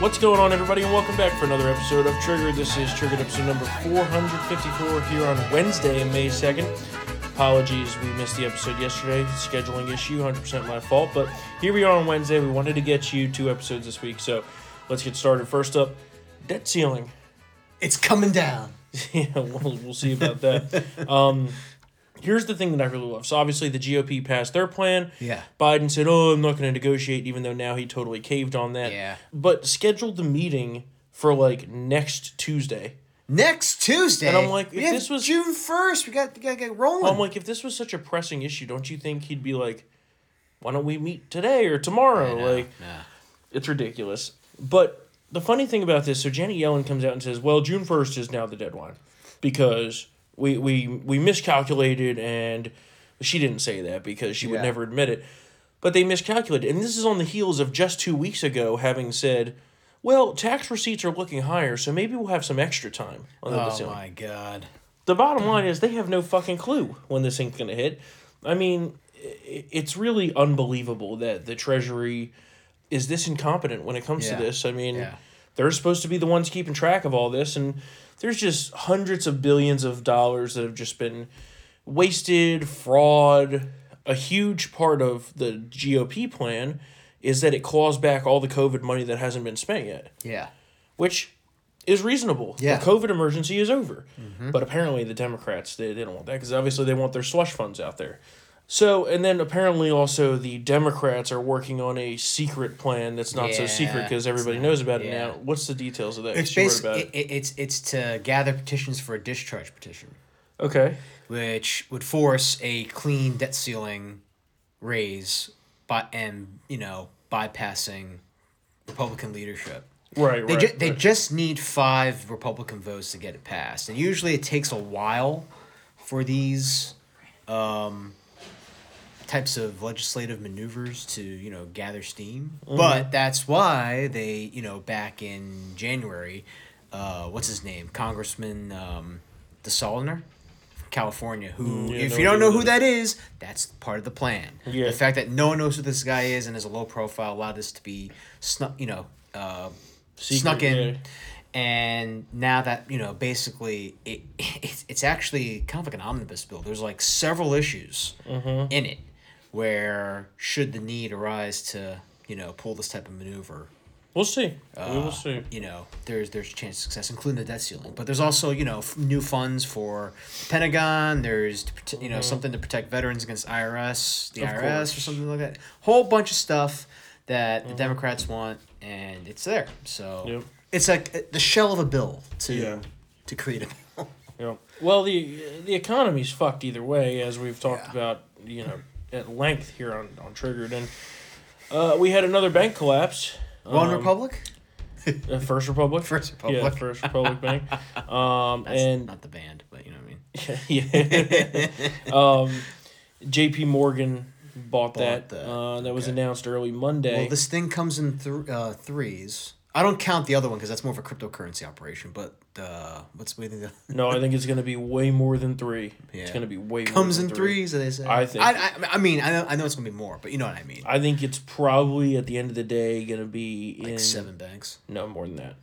What's going on, everybody, and welcome back for another episode of Trigger. This is Triggered episode number 454 here on Wednesday, May 2nd. Apologies, we missed the episode yesterday. Scheduling issue, 100% my fault. But here we are on Wednesday. We wanted to get you two episodes this week, so let's get started. First up, debt ceiling. It's coming down. yeah, we'll, we'll see about that. um, here's the thing that I really love. So obviously the GOP passed their plan. Yeah. Biden said, "Oh, I'm not going to negotiate," even though now he totally caved on that. Yeah. But scheduled the meeting for like next Tuesday. Next Tuesday. And I'm like, if this was- June first, we got we gotta get rolling. I'm like, if this was such a pressing issue, don't you think he'd be like, "Why don't we meet today or tomorrow?" Like, yeah. it's ridiculous. But the funny thing about this, so Janet Yellen comes out and says, "Well, June first is now the deadline because we we we miscalculated," and she didn't say that because she would Yeah. never admit it. But they miscalculated, and this is on the heels of just two weeks ago having said, "Well, tax receipts are looking higher, so maybe we'll have some extra time on the Oh ceiling." my god. The bottom line is they have no fucking clue when this thing's going to hit. I mean, it's really unbelievable that the Treasury is this incompetent when it comes Yeah. to this. I mean, Yeah. they're supposed to be the ones keeping track of all this, and there's just hundreds of billions of dollars that have just been wasted, fraud. A huge part of the GOP plan is that it claws back all the COVID money that hasn't been spent yet Yeah. which is reasonable. Yeah. The COVID emergency is over. Mm-hmm. But apparently the Democrats, they, they don't want that because obviously they want their slush funds out there. So, and then apparently also the Democrats are working on a secret plan that's not so secret because everybody not- knows about it yeah. now. What's the details of that? It's 'Cause you basically about it, it, it's it's to gather petitions for a discharge petition, Okay. which would force a clean debt ceiling raise, by and you know bypassing Republican leadership. Right, They, right. ju- they just need five Republican votes to get it passed, and usually it takes a while for these um, types of legislative maneuvers to you know gather steam. Mm-hmm. But that's why they you know back in January, uh, what's his name, Congressman um, DeSaulnier from California, who Mm, yeah, if no you don't know who that is, that's part of the plan. Yeah. The fact that no one knows who this guy is and is a low profile allowed this to be snuck, you know. Uh, Secret, snuck in yeah. and now that you know basically it, it's, it's actually kind of like an omnibus bill there's like several issues Mm-hmm. in it where should the need arise to you know pull this type of maneuver We'll see. we uh, will see. you know there's there's a chance of success including the debt ceiling but there's also you know f- new funds for the pentagon there's you know something to protect veterans against irs the Mm-hmm. Of irs course. or something like that whole bunch of stuff that Mm-hmm. the democrats want and it's there so Yep. it's like uh, the shell of a bill to Yeah. to create a bill Yeah. Well, the the economy's fucked either way, as we've talked Yeah. about, you know, at length here on on Triggered, and uh, we had another bank collapse. one Um, republic uh, First Republic. First Republic. Yeah. First Republic Bank. Um, That's and not the band but you know what i mean yeah, um, J.P. Morgan bought, that. that, Uh, that was okay. announced early Monday. well this thing comes in th- uh, threes i don't count the other one because that's more of a cryptocurrency operation but uh, what's waiting the no, I think it's going to be way more than three. Yeah. It's going to be way more comes than in three. threes they say I think- I, I, I mean I know, I know it's gonna be more but you know what i mean I think it's probably at the end of the day going to be like in seven banks No, more than that.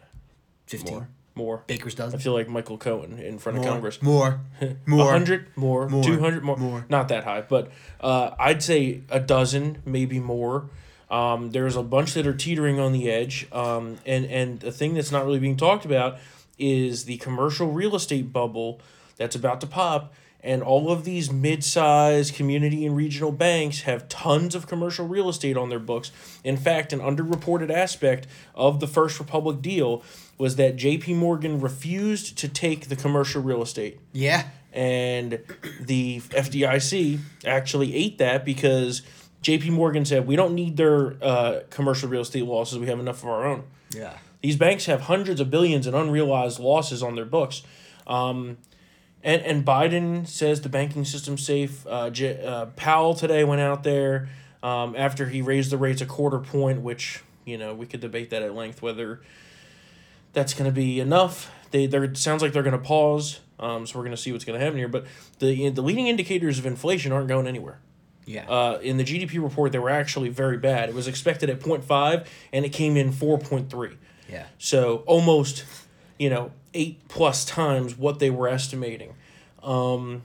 15 More. More. baker's dozen. I feel like Michael Cohen in front more of Congress. more more hundred more, More. two hundred more. More. Not that high, but uh, I'd say a dozen, maybe more. Um, there's a bunch that are teetering on the edge, um, and and the thing that's not really being talked about is the commercial real estate bubble that's about to pop. And all of these mid-sized community and regional banks have tons of commercial real estate on their books. In fact, an underreported aspect of the First Republic deal was that J.P. Morgan refused to take the commercial real estate yeah and the FDIC actually ate that because JP Morgan said we don't need their uh, commercial real estate losses we have enough of our own. yeah These banks have hundreds of billions in unrealized losses on their books. Um, and, and Biden says the banking system's safe. Uh, J- uh, Powell today went out there um, after he raised the rates a quarter point, which, you know, we could debate that at length whether that's going to be enough. They they sounds like they're going to pause. Um, so we're going to see what's going to happen here. But the the leading indicators of inflation aren't going anywhere. Yeah. Uh, in the GDP report, they were actually very bad. It was expected at 0.5, and it came in 4.3. Yeah. So almost, you know, eight plus times what they were estimating. Um,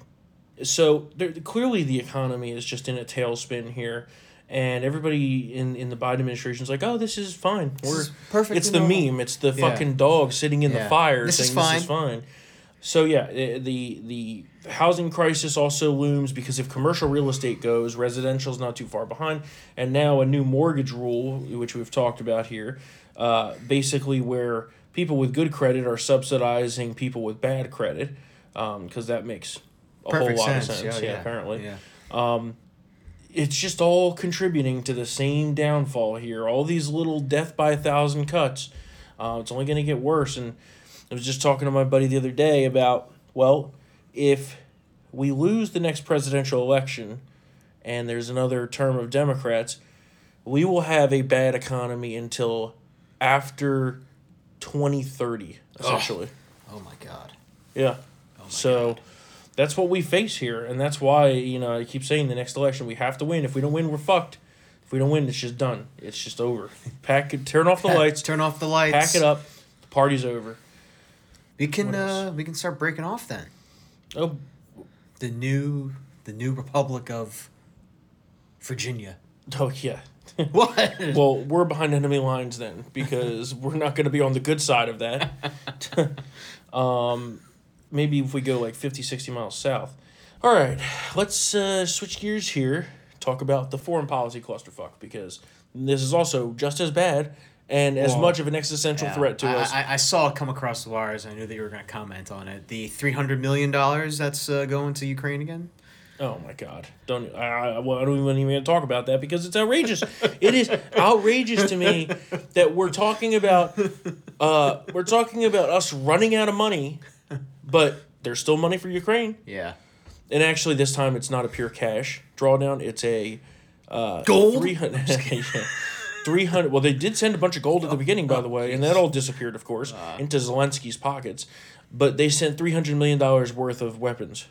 so there, clearly the economy is just in a tailspin here. And everybody in, in the Biden administration is like, oh, this is fine. We're is perfectly It's the normal." meme. It's the Yeah. fucking dog sitting in Yeah. the fire This is saying this is fine. So yeah, eh, the the housing crisis also looms because if commercial real estate goes, residential is not too far behind, and now a new mortgage rule, which we've talked about here, uh, basically where people with good credit are subsidizing people with bad credit, because that makes a Perfect whole lot sense. of sense. Yeah, Yeah, yeah. apparently Yeah. it's just all contributing to the same downfall here. All these little death by a thousand cuts. Uh, it's only going to get worse. And I was just talking to my buddy the other day about, well, if we lose the next presidential election and there's another term of Democrats, we will have a bad economy until after 2030, essentially. Oh my god. Yeah. Oh my so God. that's what we face here, and that's why you know I keep saying the next election we have to win. If we don't win, we're fucked. If we don't win, it's just done. It's just over. Pack it. Turn off the lights. Turn off the lights. Pack it up. The party's over. We can uh we can start breaking off then. Oh, The new the new Republic of Virginia. oh yeah. What? well, we're behind enemy lines then because we're not going to be on the good side of that. um, maybe if we go like 50, 60 miles south. All right, let's uh, switch gears here. Talk about the foreign policy clusterfuck because this is also just as bad and as much of an existential Yeah, threat to I, us. I, I saw it come across the wires. I knew that you were going to comment on it. The three hundred million dollars that's uh, going to Ukraine again. Oh my God! Don't I? I, well, I don't even even talk about that because it's outrageous. it is outrageous to me that we're talking about, uh, we're talking about us running out of money, but there's still money for Ukraine. Yeah. And actually, this time it's not a pure cash drawdown. It's a uh, Gold? Three hundred. Three hundred. Well, they did send a bunch of gold at the beginning, by the way, and that all disappeared, of course, into Zelensky's pockets. But they sent three hundred million dollars worth of weapons.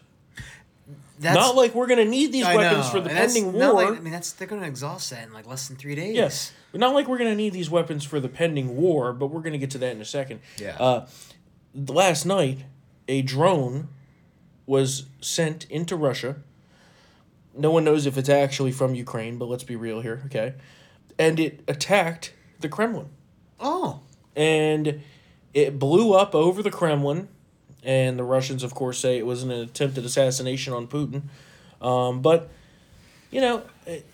That's Not like we're gonna need these I weapons know, for the and pending war. like- I mean, that's they're going to exhaust that in like less than three days. Yes, but not like we're gonna need these weapons for the pending war. But we're gonna get to that in a second. Yeah. Uh, last night, a drone was sent into Russia. No one knows if it's actually from Ukraine, but let's be real here, okay? And it attacked the Kremlin. Oh. And it blew up over the Kremlin. And the Russians, of course, say it was an attempted assassination on Putin. Um, but, you know, it,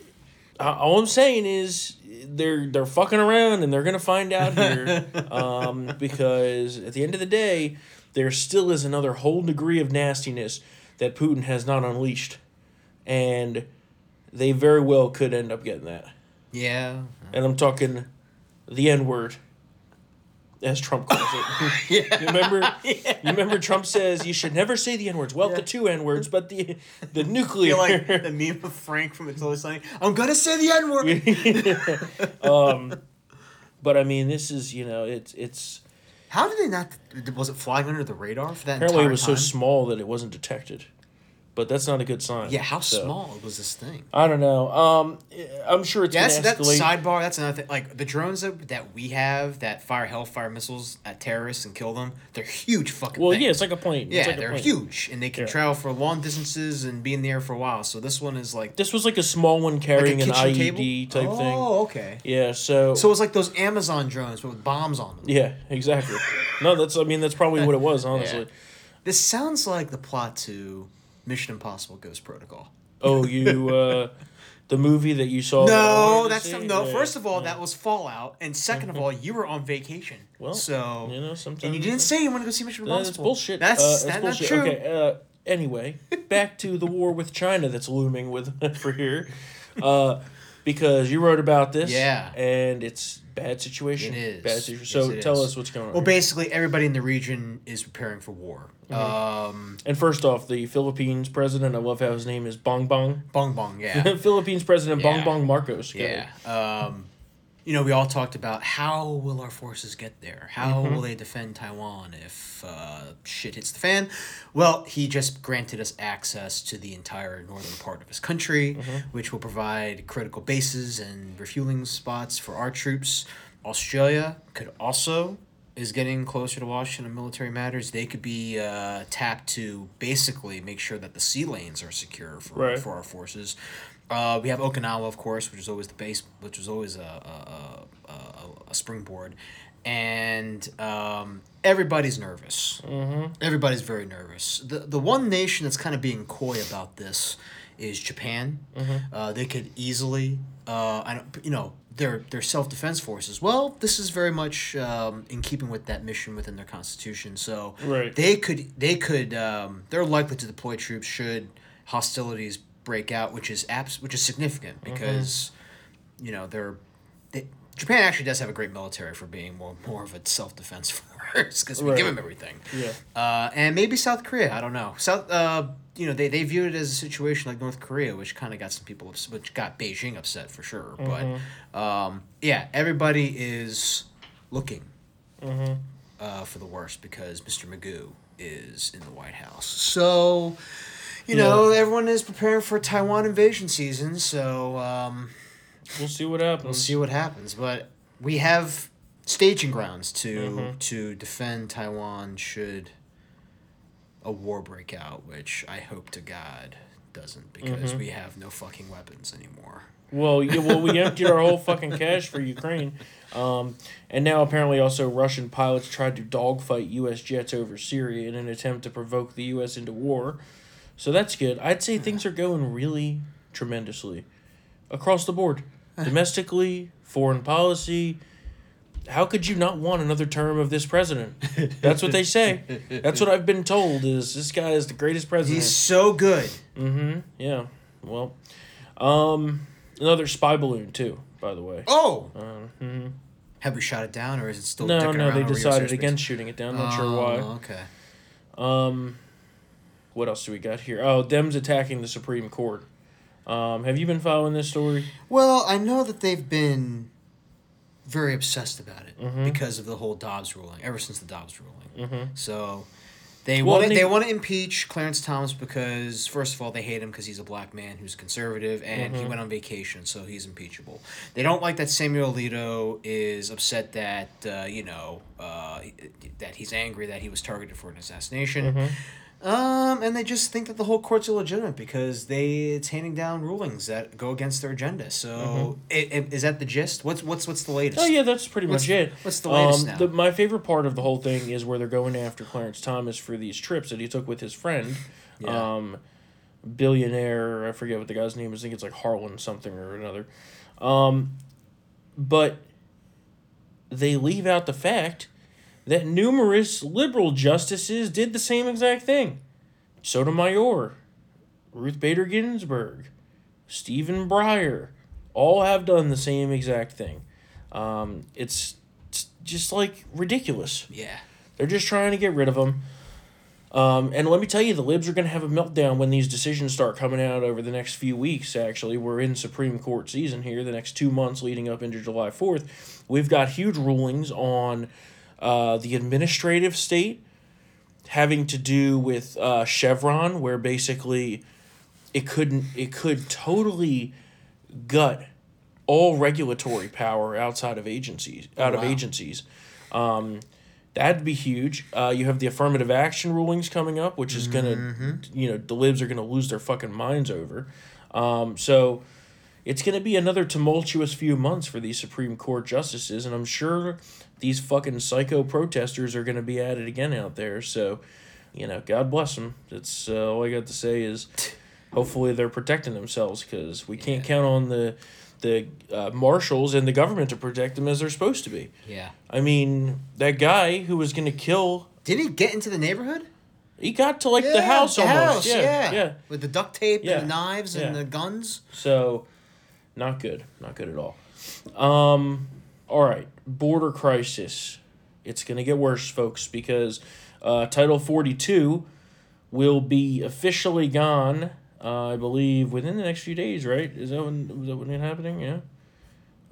uh, all I'm saying is they're they're fucking around and they're gonna find out here, um, because at the end of the day, there still is another whole degree of nastiness that Putin has not unleashed, and they very well could end up getting that. Yeah. And I'm talking the N word, as Trump calls it. yeah. You remember? You remember Trump says you should never say the N words. Well, the two N words, but the the nuclear. You're like the meme of Frank from It's Always Sunny. I'm gonna say the N word. um, but I mean, this is you know, it's it's How did they not? Was it flying under the radar for that apparently it was time? so small that it wasn't detected, but that's not a good sign. Yeah, how So, small was this thing? I don't know. Um, I'm sure it's Yeah, that's, that sidebar. That's another thing. Like the drones that, that we have that fire hellfire missiles at terrorists and kill them. They're huge fucking. well, things. yeah, it's like a plane. yeah, it's like they're plane. huge and they can Yeah. travel for long distances and be in the air for a while. So this one is like This was like a small one like carrying an kitchen IED table? type thing. Oh, okay. Yeah, so So it's like those Amazon drones but with bombs on them. yeah, exactly. no, that's I mean that's probably what it was, honestly. This sounds like the plot to Mission Impossible: Ghost Protocol. Oh, you uh, the movie that you saw. No, that's see? no. First of all, yeah. that was Fallout, and 2nd of all, you were on vacation. Well, so you know sometimes and you didn't say you want to go see Mission Impossible. that's bullshit. That's, uh, that's bullshit. not true. Okay. Uh, anyway, back to the war with China that's looming with for here, uh, because you wrote about this. Yeah. and it's bad situation. It is. bad situation. So it tell is. us what's going on. Well, here. basically, everybody in the region is preparing for war. Mm-hmm. Um, and first off, the Philippines president. I love how his name is Bong Bong. bong bong, yeah, Philippines president Yeah. Bong Bong Marcos. Yeah. Um, you know, we all talked about how will our forces get there? How Mm-hmm. will they defend Taiwan if uh, shit hits the fan? Well, he just granted us access to the entire northern part of his country, Mm-hmm. which will provide critical bases and refueling spots for our troops. Australia could also is getting closer to Washington in military matters. They could be uh, tapped to basically make sure that the sea lanes are secure for, Right. for our forces. Uh, we have Okinawa, of course, which is always the base, which was always a, a, a, a, springboard. And um, everybody's nervous. Mm-hmm. Everybody's very nervous. The, the one nation that's kind of being coy about this is Japan. Uh, they could easily, uh, I don't, you know, their their self defense forces. Well, this is very much um, in keeping with that mission within their constitution. So Right. they could they could um, they're likely to deploy troops should hostilities break out, which is abs- which is significant because you know they're they, Japan actually does have a great military for being more more of a self defense force because we Right. give them everything. Yeah. Uh, and maybe South Korea. I don't know. South, uh, you know, they, they view it as a situation like North Korea, which kind of got some people, ups- which got Beijing upset for sure. But um, yeah, everybody is looking uh, for the worst because Mr. Magoo is in the White House. So, you know, everyone is preparing for Taiwan invasion season. So um, We'll see what happens. we'll see what happens. But we have staging grounds to to defend Taiwan should a war break out, which I hope to God doesn't because we have no fucking weapons anymore. Well, yeah, well, we emptied our whole fucking cache for Ukraine, um, and now apparently also Russian pilots tried to dogfight U.S. jets over Syria in an attempt to provoke the U.S. into war. So that's good. I'd say things are going really tremendously across the board, domestically, foreign policy. How could you not want another term of this president? That's what they say. That's what I've been told. Is this guy is the greatest president? He's so good. Mm-hmm. Yeah. Well, um, another spy balloon too. By the way. Oh, Uh, have we shot it down, or is it still? no, no, they decided against shooting it down. Not sure Oh, why. Okay. Um, what else do we got here? Oh, Dems attacking the Supreme Court. Um, have you been following this story? Well, I know that they've been very obsessed about it Mm-hmm. because of the whole Dobbs ruling. Ever since the Dobbs ruling, so they Well, want to they- they want to impeach Clarence Thomas because first of all they hate him because he's a black man who's conservative and Mm-hmm. he went on vacation, so he's impeachable. They don't like that Samuel Alito is upset that uh, you know uh, that he's angry that he was targeted for an assassination. Mm-hmm. Um, and they just think that the whole court's illegitimate because they it's handing down rulings that go against their agenda. So, i i- is that the gist? What's what's what's the latest? Mm-hmm. Oh yeah, that's pretty What's- much it. what's the latest um, now? The, my favorite part of the whole thing is where they're going after Clarence Thomas for these trips that he took with his friend, Yeah. um, billionaire. I forget what the guy's name is. I think it's like Harlan something or another. Um, but they leave out the fact that numerous liberal justices did the same exact thing. Sotomayor, Ruth Bader Ginsburg, Stephen Breyer, all have done the same exact thing. Um, it's, it's just like ridiculous. Yeah. They're just trying to get rid of them. Um, and let me tell you, the libs are going to have a meltdown when these decisions start coming out over the next few weeks. Actually, we're in Supreme Court season here, the next two months leading up into July 4th. We've got huge rulings on uh, the administrative state having to do with uh, Chevron, where basically it couldn't, it could totally gut all regulatory power outside of agencies, out of Wow. agencies. Um, that'd be huge. Uh, you have the affirmative action rulings coming up, which is gonna, you know, the libs are gonna lose their fucking minds over. Um, so it's gonna be another tumultuous few months for these Supreme Court justices, and I'm sure these fucking psycho protesters are gonna be at it again out there. So, you know, God bless them. That's uh, all I got to say is, hopefully they're protecting themselves because we can't count on the the uh, marshals and the government to protect them as they're supposed to be. Yeah. I mean, that guy who was gonna kill, Did he get into the neighborhood? he got to like the house the almost. house, yeah, yeah, With the duct tape Yeah. and the knives and the guns. So, not good. Not good at all. Um, all right. Border crisis. It's going to get worse, folks, because uh, Title 42 will be officially gone, uh, I believe, within the next few days, right? Is that when, is that when it's happening? Yeah.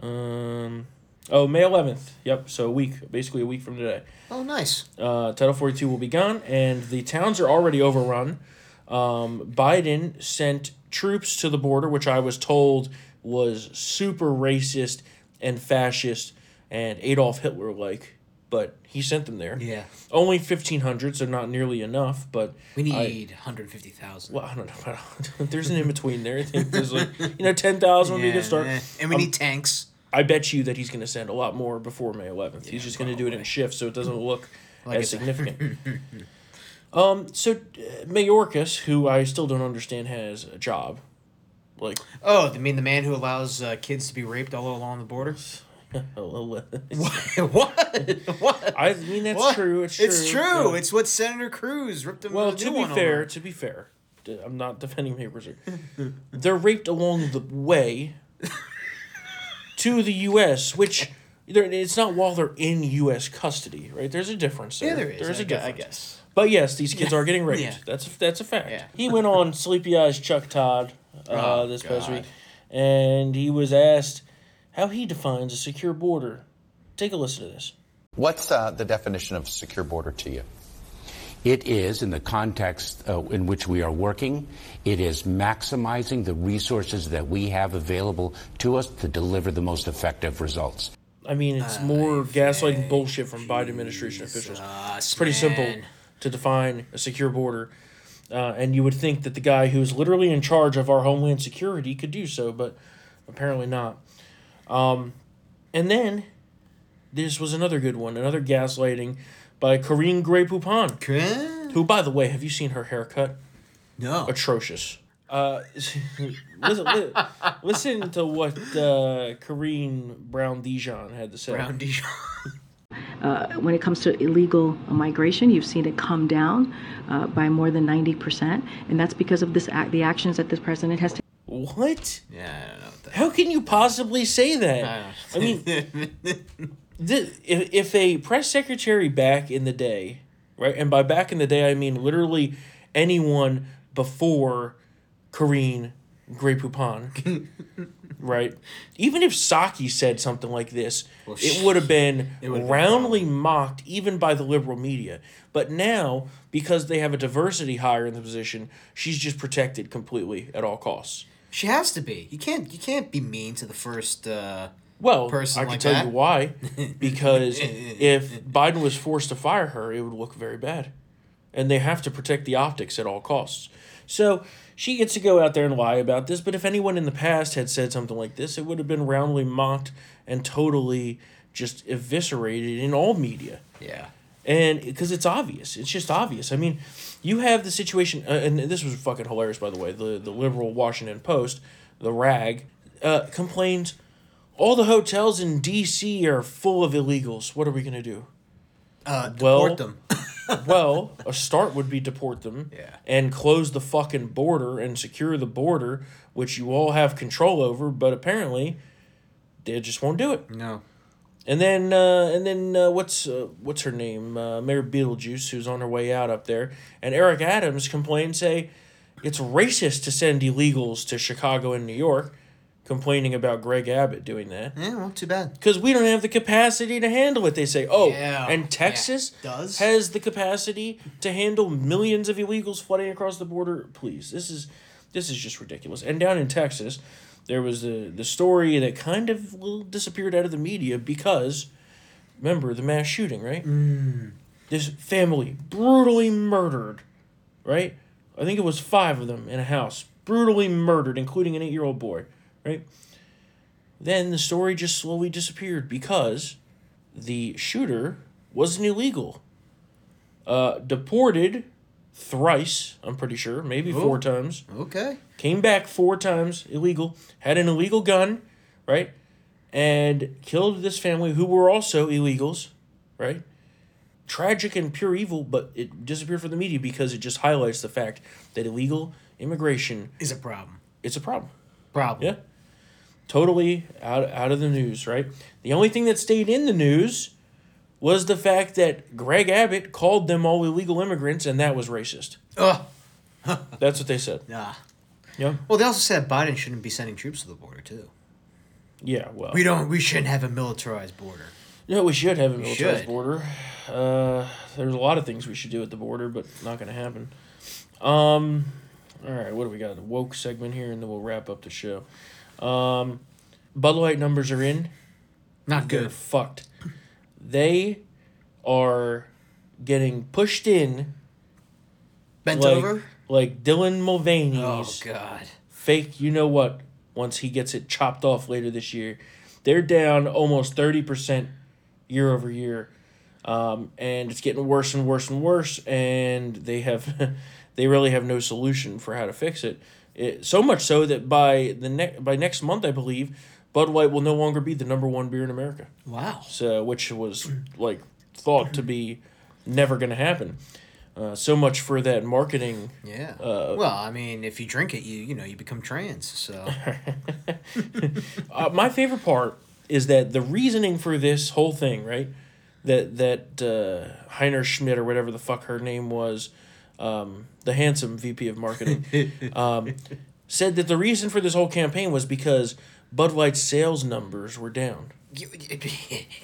Um, oh, May 11th. Yep. So a week, basically a week from today Oh, nice. uh, Title 42 will be gone, and the towns are already overrun. Um, Biden sent troops to the border, which I was told was super racist and fascist and Adolf Hitler like, but he sent them there. Yeah. Only fifteen hundred, so not nearly enough. But We I- need 150,000. well, I don't know. There's an in between there. I think there's like you know ten thousand would be a good start. And we Um, need tanks. I bet you that he's going to send a lot more before May 11th. he's just going to do it in shifts so it doesn't look Like as significant. um, so uh, Mayorkas, who I still don't understand has a job, like Oh, you mean the man who allows uh, kids to be raped all along the border? what? what? What? I mean that's What? true. It's true. It's true. yeah. It's what Senator Cruz ripped him. well, to be fair, over. to be fair, I'm not defending here. They're raped along the way to the U.S., which. It's not while they're in U.S. custody, right? There's a difference there. yeah, there is. There's I a gu- difference. I guess. But yes, these kids are getting raped. Yeah. That's a, that's a fact. Yeah. He went on Sleepy Eyes Chuck Todd uh, Oh, this past week, and he was asked how he defines a secure border. Take a listen to this. What's uh, the definition of secure border to you? It is, in the context uh, in which we are working, it is maximizing the resources that we have available to us to deliver the most effective results. I mean, it's more gaslighting bullshit from Biden administration officials. It's pretty simple to define a secure border. Uh, and you would think that the guy who's literally in charge of our homeland security could do so, but apparently not. Um, and then this was another good one, another gaslighting by Karine Grey Poupon, who, by the way, have you seen her haircut? No. Atrocious. Uh, listen, li- listen to what uh, Karine Brown Dijon had to say. Brown Dijon. Uh, when it comes to illegal migration, you've seen it come down uh, by more than 90%, and that's because of this act, the actions that this president has taken. What? Yeah, I don't know. What the How can you possibly say that? I I mean, the, if, if a press secretary back in the day, right, and by back in the day I mean literally anyone before Karine Grey Poupon, right? Even if Psaki said something like this, it would have been would've been roundly mocked even by the liberal media. But now, because they have a diversity hire in the position, she's just protected completely at all costs. She has to be. You can't. You can't be mean to the first. Uh, Well, person I can like tell that. you why. Because if Biden was forced to fire her, it would look very bad. And they have to protect the optics at all costs. So she gets to go out there and lie about this. But if anyone in the past had said something like this, it would have been roundly mocked and totally just eviscerated in all media yeah. and because it's obvious it's just obvious i mean you have the situation uh, and this was fucking hilarious by the way the, the liberal washington post the rag uh, complains all the hotels in dc are full of illegals what are we going to do Uh, Well- deport them. well a start would be deport them Yeah. and close the fucking border and secure the border which you all have control over but apparently they just won't do it no. And then uh, and then uh, what's uh, what's her name? Uh, Mayor Beetlejuice, who's on her way out up there, and Eric Adams complain say it's racist to send illegals to Chicago and New York, complaining about Greg Abbott doing that Yeah. Well, too bad. because we don't have the capacity to handle it. They say, oh, Yeah, and Texas yeah, does. has the capacity to handle millions of illegals flooding across the border. Please, this is this is just ridiculous. And down in Texas, there was the the story that kind of disappeared out of the media because remember the mass shooting, right? Mm. This family brutally murdered, right? I think it was five of them in a house, brutally murdered, including an eight year old boy, right? Then the story just slowly disappeared because the shooter was an illegal. Uh, deported thrice, I'm pretty sure, maybe four Oh. times. Okay. Came back four times, illegal. Had an illegal gun, right? And killed this family who were also illegals, right? Tragic and pure evil, but it disappeared from the media because it just highlights the fact that illegal immigration Is a problem. it's a problem. Problem. Yeah. Totally out out of the news, right? The only thing that stayed in the news was the fact that Greg Abbott called them all illegal immigrants and that was racist. Ugh. That's what they said. Nah. Yeah. Well, they also said Biden shouldn't be sending troops to the border too. Yeah, well. We don't. We shouldn't have a militarized border. No, we should have a militarized border. Uh, there's a lot of things we should do at the border, but not going to happen. Um, all right, what do we got? A woke segment here, and then we'll wrap up the show. Um, Bud Light numbers are in. Not they're good. fucked. They are getting pushed in Bent like, over. like Dylan Mulvaney's. Oh God. fake. You know what? Once he gets it chopped off later this year, they're down almost thirty percent year over year, um, and it's getting worse and worse and worse. And they have, they really have no solution for how to fix it. It so much so that by the next by next month, I believe, Bud Light will no longer be the number one beer in America. Wow. So, which was like thought to be never going to happen. Uh, so much for that marketing. Yeah. Uh, well, I mean, if you drink it, you you know you become trans. So Uh, my favorite part is that the reasoning for this whole thing, right? That that uh, Heiner Schmidt or whatever the fuck her name was, um, the handsome VP of marketing, um, said that the reason for this whole campaign was because Bud Light's sales numbers were down.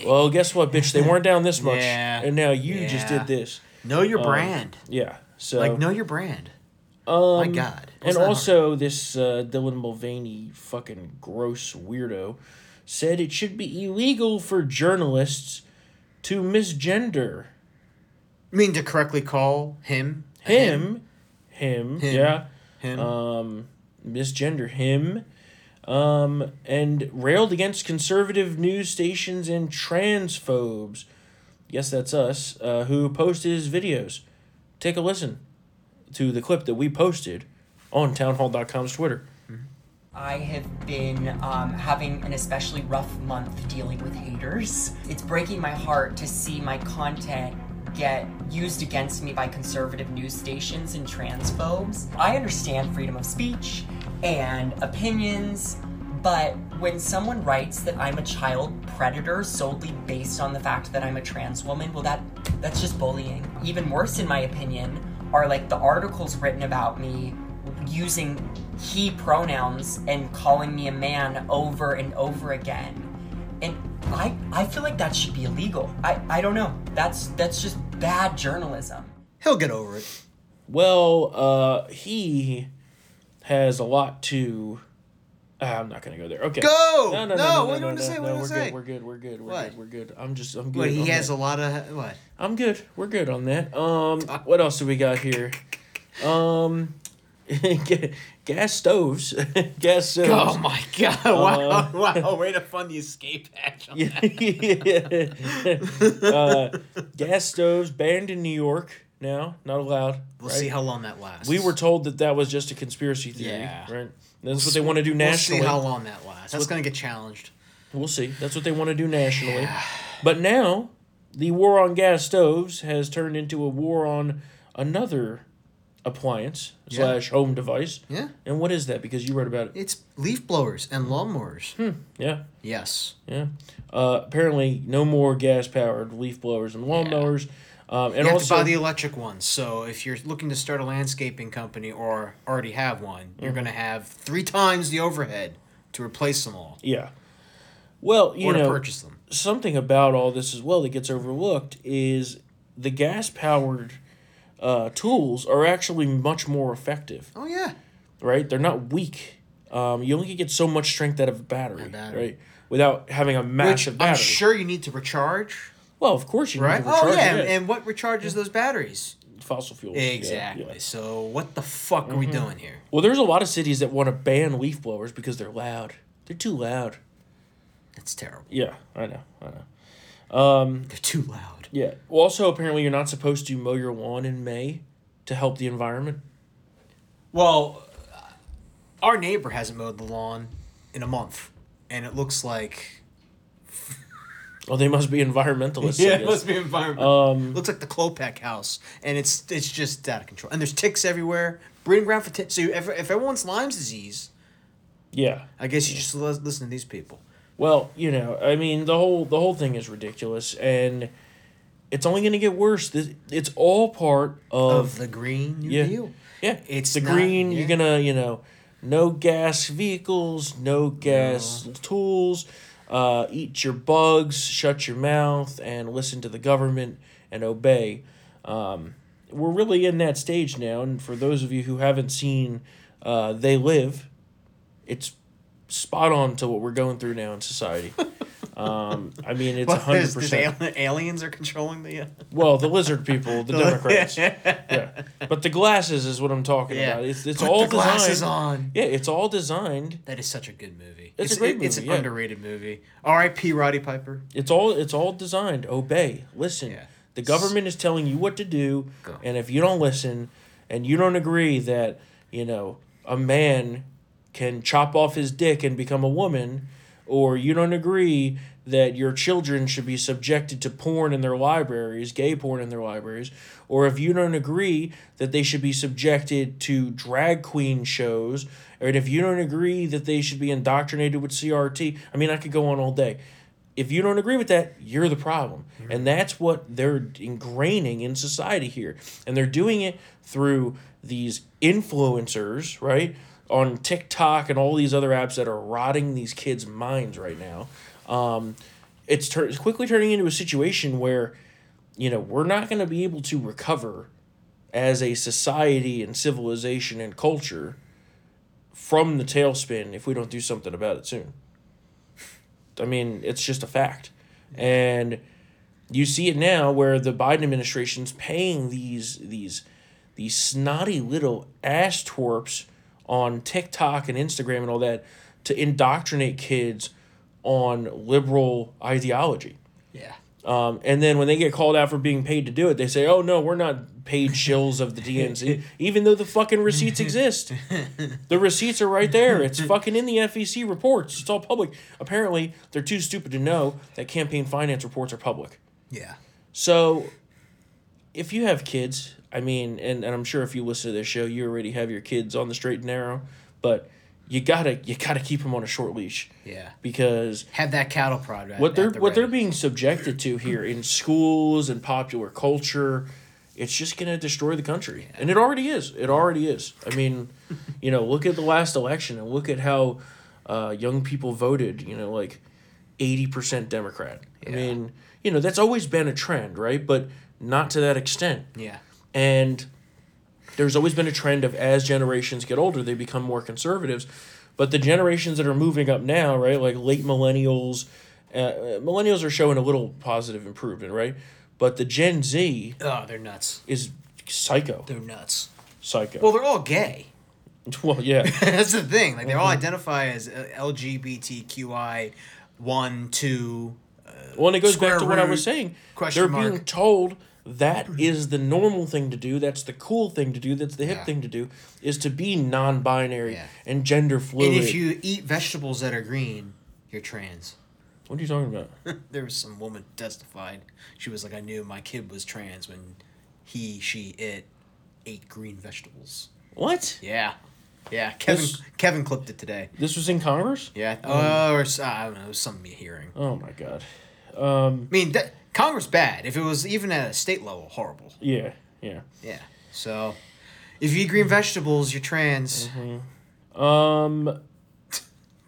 Well, guess what, bitch? They weren't down this much, Yeah. and now you just did this. know your brand. Yeah. So Like know your brand. um, My God. and What's that also, this uh, Dylan Mulvaney, fucking gross weirdo, said it should be illegal for journalists to misgender I mean to correctly call him a him, him, Him. yeah, him. um, misgender him, um, and railed against conservative news stations and transphobes. Yes, that's us. Uh, who posted his videos? Take a listen to the clip that we posted on townhall.com's Twitter. I have been um, having an especially rough month dealing with haters. It's breaking my heart to see my content get used against me by conservative news stations and transphobes. I understand freedom of speech and opinions, but when someone writes that I'm a child predator solely based on the fact that I'm a trans woman, well that that's just bullying. Even worse in my opinion are like the articles written about me using he pronouns and calling me a man over and over again. And I I feel like that should be illegal. I, I don't know. That's that's just bad journalism. He'll get over it. Well, uh, he has a lot to. Ah, I'm not gonna go there. Okay. Go! No, no, no, No, no, what no, do you want to no, say? What no, do you we're say? good. We're good. We're good. We're What? good. We're good. I'm just. I'm good. But he on has that. a lot of what? I'm good. We're good on that. Um, what else do we got here? Um, ga- gas stoves. gas stoves. Oh my god! Wow! wow! Way to fund the escape hatch. On that. yeah. uh, gas stoves banned in New York now, not allowed. We'll right? see how long that lasts. We were told that that was just a conspiracy theory, Yeah. right? That's what they want to do nationally. We'll see how long that lasts. That's what- gonna get challenged. We'll see. That's what they want to do nationally. But now, the war on gas stoves has turned into a war on another appliance Yeah. slash home device. Yeah. And what is that? Because you wrote about it. It's leaf blowers and lawnmowers. Hmm. Yeah. Yes. Yeah. Uh, apparently, no more gas powered leaf blowers and lawnmowers. Um, and you have also, to buy the electric ones. So if you're looking to start a landscaping company or already have one, you're Mm-hmm. gonna have three times the overhead to replace them all yeah. Well, you or to know, purchase them. something about all this as well that gets overlooked is the gas powered uh, tools are actually much more effective, Oh yeah. right? They're not weak. Um, you only get so much strength out of a battery, battery. right? Without having a Which massive battery. I'm sure you need to recharge, well, of course you right? need to recharge oh yeah, it. and what recharges those batteries? fossil fuels. Exactly. yeah. Mm-hmm. So what the fuck are we doing here? Well, there's a lot of cities that want to ban leaf blowers because they're loud. They're too loud. That's terrible. Yeah, I know. I know. They're too loud. Yeah. Well, also, apparently, you're not supposed to mow your lawn in May to help the environment. Well, our neighbor hasn't mowed the lawn in a month, and it looks like Well, they must be environmentalists. yeah, I guess. be environment. Um, looks like the Klopek house, and it's it's just out of control. And there's ticks everywhere. Breeding ground for ticks. So if, if everyone's Lyme's disease, yeah. I guess you just listen to these people. Well, you know, I mean, the whole the whole thing is ridiculous, and it's only going to get worse. This, it's all part of, Of the Green New yeah, Deal. yeah. It's the not- green. yeah. You're gonna, you know, no gas vehicles, no gas tools. Uh, eat your bugs, shut your mouth, and listen to the government and obey. Um, we're really in that stage now, and for those of you who haven't seen uh, They Live, it's spot on to what we're going through now in society. Um, I mean, it's hundred percent. aliens are controlling the. Uh, Well, the lizard people, the Democrats. yeah, but the glasses is what I'm talking Yeah. about. It's it's Put all the glasses designed. on. Yeah, it's all designed. that is such a good movie. It's a great movie. It's an yeah. underrated movie. R.I.P. Roddy Piper. It's all it's all designed. Obey. Listen. Yeah. The government is telling you what to do, Go. and if you don't listen, and you don't agree that you know a man can chop off his dick and become a woman, or you don't agree that your children should be subjected to porn in their libraries, gay porn in their libraries, or if you don't agree that they should be subjected to drag queen shows, or if you don't agree that they should be indoctrinated with CRT, I mean, I could go on all day. If you don't agree with that, you're the problem. Mm-hmm. And that's what they're ingraining in society here. And they're doing it through these influencers, right? On TikTok and all these other apps that are rotting these kids' minds right now. Um, it's, tur- it's quickly turning into a situation where, you know, we're not going to be able to recover as a society and civilization and culture from the tailspin if we don't do something about it soon. I mean, it's just a fact. And you see it now where the Biden administration's paying these these these snotty little ass twerps on TikTok and Instagram and all that to indoctrinate kids on liberal ideology. Yeah. Um, and then when they get called out for being paid to do it, they say, "Oh no, we're not paid shills of the DNC," even though the fucking receipts exist. The receipts are right there. It's fucking in the FEC reports. It's all public. Apparently, they're too stupid to know that campaign finance reports are public. Yeah. So, if you have kids, I mean, and, and I'm sure if you listen to this show, you already have your kids on the straight and narrow, but you gotta you gotta keep them on a short leash. Yeah. because Have that cattle prod. At, what they're the what they're being subjected to here in schools and popular culture it's just to destroy the country. And it already is. It already is. I mean you know look at the last election and look at how uh, young people voted you know like 80% democrat. I mean you know that's always been a trend right? But not to that extent. Yeah. And there's always been a trend of as generations get older, they become more conservatives. But the generations that are moving up now, right, like late millennials, uh, uh, millennials are showing a little positive improvement, right? But the Gen Z Oh, they're nuts. is psycho, They're nuts. psycho. Well, they're all gay. well, yeah, That's the thing. Like they Mm-hmm. all identify as uh, LGBTQI one, two. Well, and it goes back to what I was saying. question They're mark. being told that is the normal thing to do. That's the cool thing to do. That's the hip Yeah. thing to do. Is to be non-binary Yeah. and gender fluid. And if you eat vegetables that are green, you're trans. what are you talking about? there was some woman testified. She was like, I knew my kid was trans when he, she, it ate green vegetables. what? Yeah. Yeah. Kevin This- Kevin clipped it today. This was in Congress? Yeah. Oh, or s- I don't know. It was something me hearing. Oh my god. Um. I mean, that, Congress bad. If it was even at a state level, horrible. Yeah. Yeah. Yeah. So, if you eat green vegetables, you're trans. Um.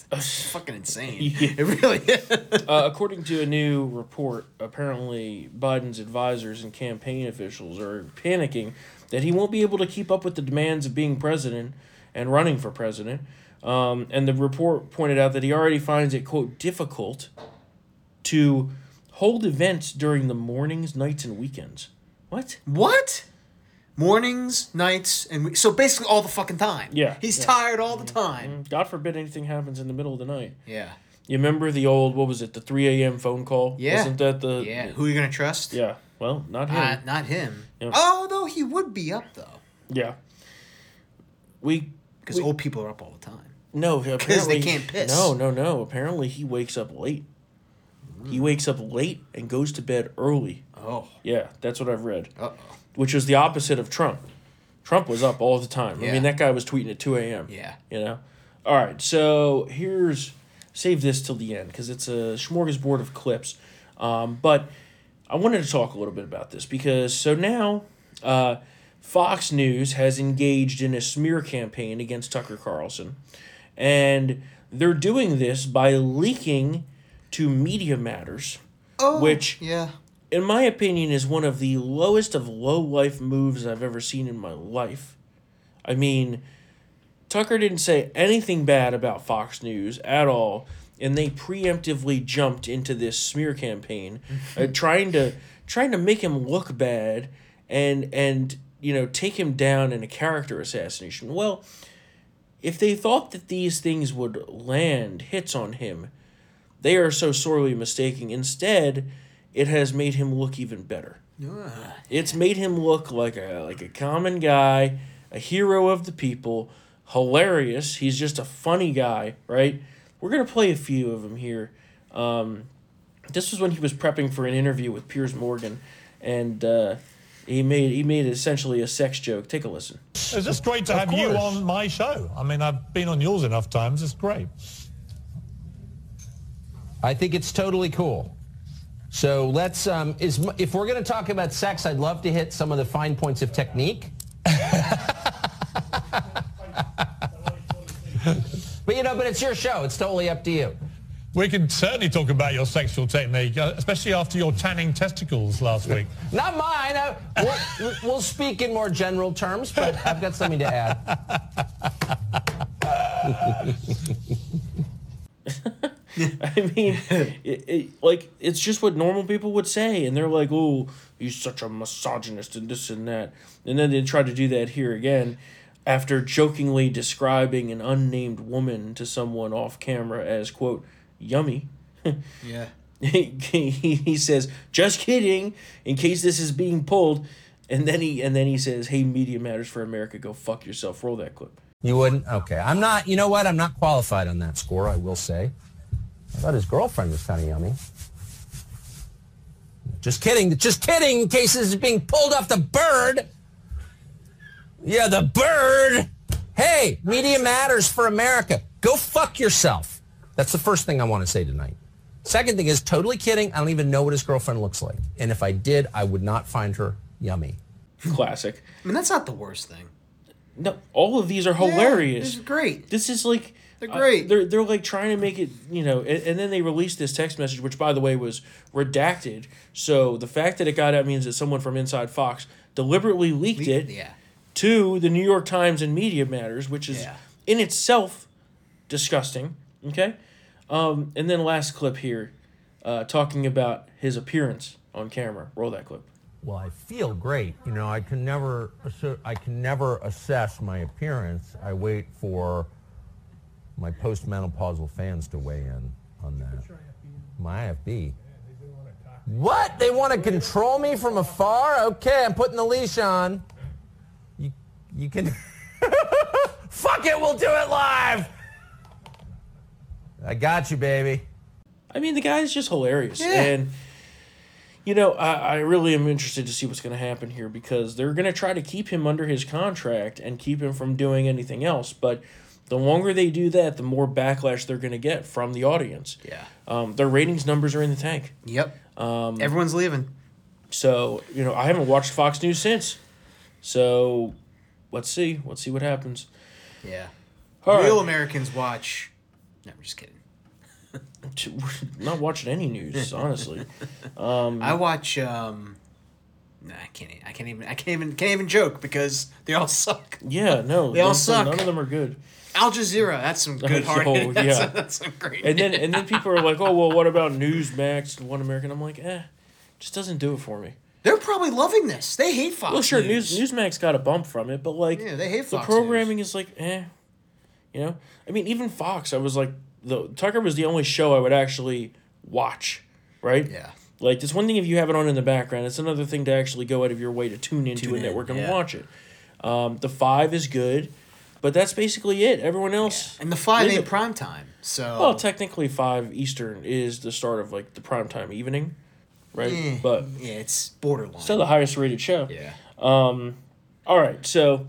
It's fucking insane. Yeah. It really is. Uh, according to a new report, apparently Biden's advisors and campaign officials are panicking that he won't be able to keep up with the demands of being president and running for president. Um, and the report pointed out that he already finds it quote difficult to hold events during the mornings, nights, and weekends. What? What? Mornings, nights, and we- so basically all the fucking time. Yeah, He's yeah. tired all the time. God forbid anything happens in the middle of the night. Yeah. You remember the old what was it? The three a.m. phone call. Yeah. Wasn't that the? Yeah. Who are you gonna trust? Yeah. Well, not him. Uh, not him. Yeah. Oh, though he would be up though, yeah. We because old people are up all the time. no apparently can't piss. No, no, no. Apparently he wakes up late. He wakes up late and goes to bed early. Oh. Yeah, that's what I've read. Uh oh. Which was the opposite of Trump. Trump was up all the time. Yeah. I mean, that guy was tweeting at two a.m. Yeah. You know. All right, so here's save this till the end because it's a smorgasbord of clips. Um, but I wanted to talk a little bit about this because so now uh, Fox News has engaged in a smear campaign against Tucker Carlson, and they're doing this by leaking to Media Matters, Oh. which Yeah. in my opinion, is one of the lowest of low life moves I've ever seen in my life. I mean, Tucker didn't say anything bad about Fox News at all. and they preemptively jumped into this smear campaign, uh, trying to trying to make him look bad and and you know take him down in a character assassination. Well, if they thought that these things would land hits on him, they are so sorely mistaken. Instead, it has made him look even better. It's made him look like a like a common guy, a hero of the people, hilarious. He's just a funny guy, right? We're gonna play a few of them here. Um, this was when he was prepping for an interview with Piers Morgan, and uh, he made he made essentially a sex joke. Take a listen. It's just great to Of have you on my show. I mean, I've been on yours enough times. It's great. I think it's totally cool. So let's, um, is, if we're going to talk about sex, I'd love to hit some of the fine points of technique. but you know, but it's your show. It's totally up to you. We can certainly talk about your sexual technique, uh, especially after your tanning testicles last week. Not mine. Uh, we'll, we'll speak in more general terms, but I've got something to add. I mean, it, it, like it's just what normal people would say, and they're like, "Oh, he's such a misogynist and this and that," and then they try to do that here again, after jokingly describing an unnamed woman to someone off camera as quote yummy. Yeah. he, he, he says, "Just kidding," in case this is being pulled, and then he and then he says, "Hey, Media Matters for America, go fuck yourself." Roll that clip. You wouldn't? Okay. I'm not, you know what? I'm not qualified on that score, I will say. I thought his girlfriend was kind of yummy. Just kidding. Just kidding in case this is being pulled off the bird. Yeah, the bird. Hey, media matters for America. Go fuck yourself. That's the first thing I want to say tonight. Second thing is totally kidding. I don't even know what his girlfriend looks like. And if I did, I would not find her yummy. Classic. I mean, that's not the worst thing. No, all of these are hilarious. Yeah, this is great. This is like They're uh, great. they're they're like trying to make it, you know, and, and then they released this text message, which by the way was redacted. So the fact that it got out means that someone from inside Fox deliberately leaked it Yeah. to the New York Times and Media Matters, which is Yeah. in itself disgusting. Okay, um, and then last clip here, uh, talking about his appearance on camera. Roll that clip. Well, I feel great. You know, I can never assu- I can never assess my appearance. I wait for my postmenopausal fans to weigh in on that. My IFB. What? They want to control me from afar? Okay, I'm putting the leash on. You you can Fuck it, we'll do it live. I got you, baby. I mean, the guy's just hilarious. Yeah. And, you know, I, I really am interested to see what's going to happen here because they're going to try to keep him under his contract and keep him from doing anything else. But the longer they do that, the more backlash they're going to get from the audience. Yeah. Um, their ratings numbers are in the tank. Yep. Um, Everyone's leaving. So, you know, I haven't watched Fox News since. So, let's see. Let's see what happens. Yeah. All Real right. Americans watch. No, I'm just kidding. We're not watching any news, honestly. Um, I watch. um Nah, I can't. I can't even. I can't even. Can't even joke because they all suck. yeah, no. They all suck. None of them are good. Al Jazeera. That's some good Oh, hard. that's, yeah. that's some great. and then and then people are like, oh well, what about Newsmax, One American? I'm like, eh, just doesn't do it for me. They're probably loving this. They hate Fox. well, sure, News. News Newsmax got a bump from it, but like, Yeah, they hate the Fox programming is like, eh, you know. I mean, even Fox, I was like, the Tucker was the only show I would actually watch, right? Yeah. Like it's one thing if you have it on in the background. It's another thing to actually go out of your way to tune into Tune a in, network and yeah. watch it. Um, the five is good, but that's basically it. Everyone else And the five ain't prime time. So Well, technically, five Eastern is the start of like the prime time evening, right? eh, But yeah, it's borderline. still the highest rated show. yeah. Um, all right, so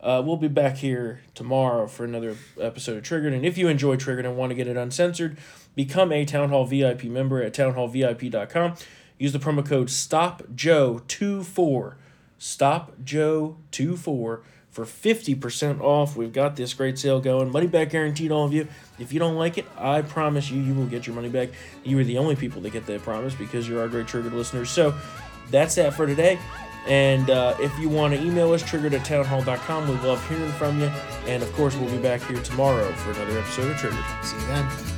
uh, we'll be back here tomorrow for another episode of Triggered. And if you enjoy Triggered and want to get it uncensored, become a Town Hall VIP member at townhallvip.com. Use the promo code STOPJOE24. StopJoe24 for 50% off. We've got this great sale going. Money back guaranteed, all of you. If you don't like it, I promise you, you will get your money back. You are the only people that get that promise because you're our great Triggered listeners. So that's that for today. And uh, if you want to email us, triggered at townhall.com. We love hearing from you. And of course, we'll be back here tomorrow for another episode of Triggered. See you then.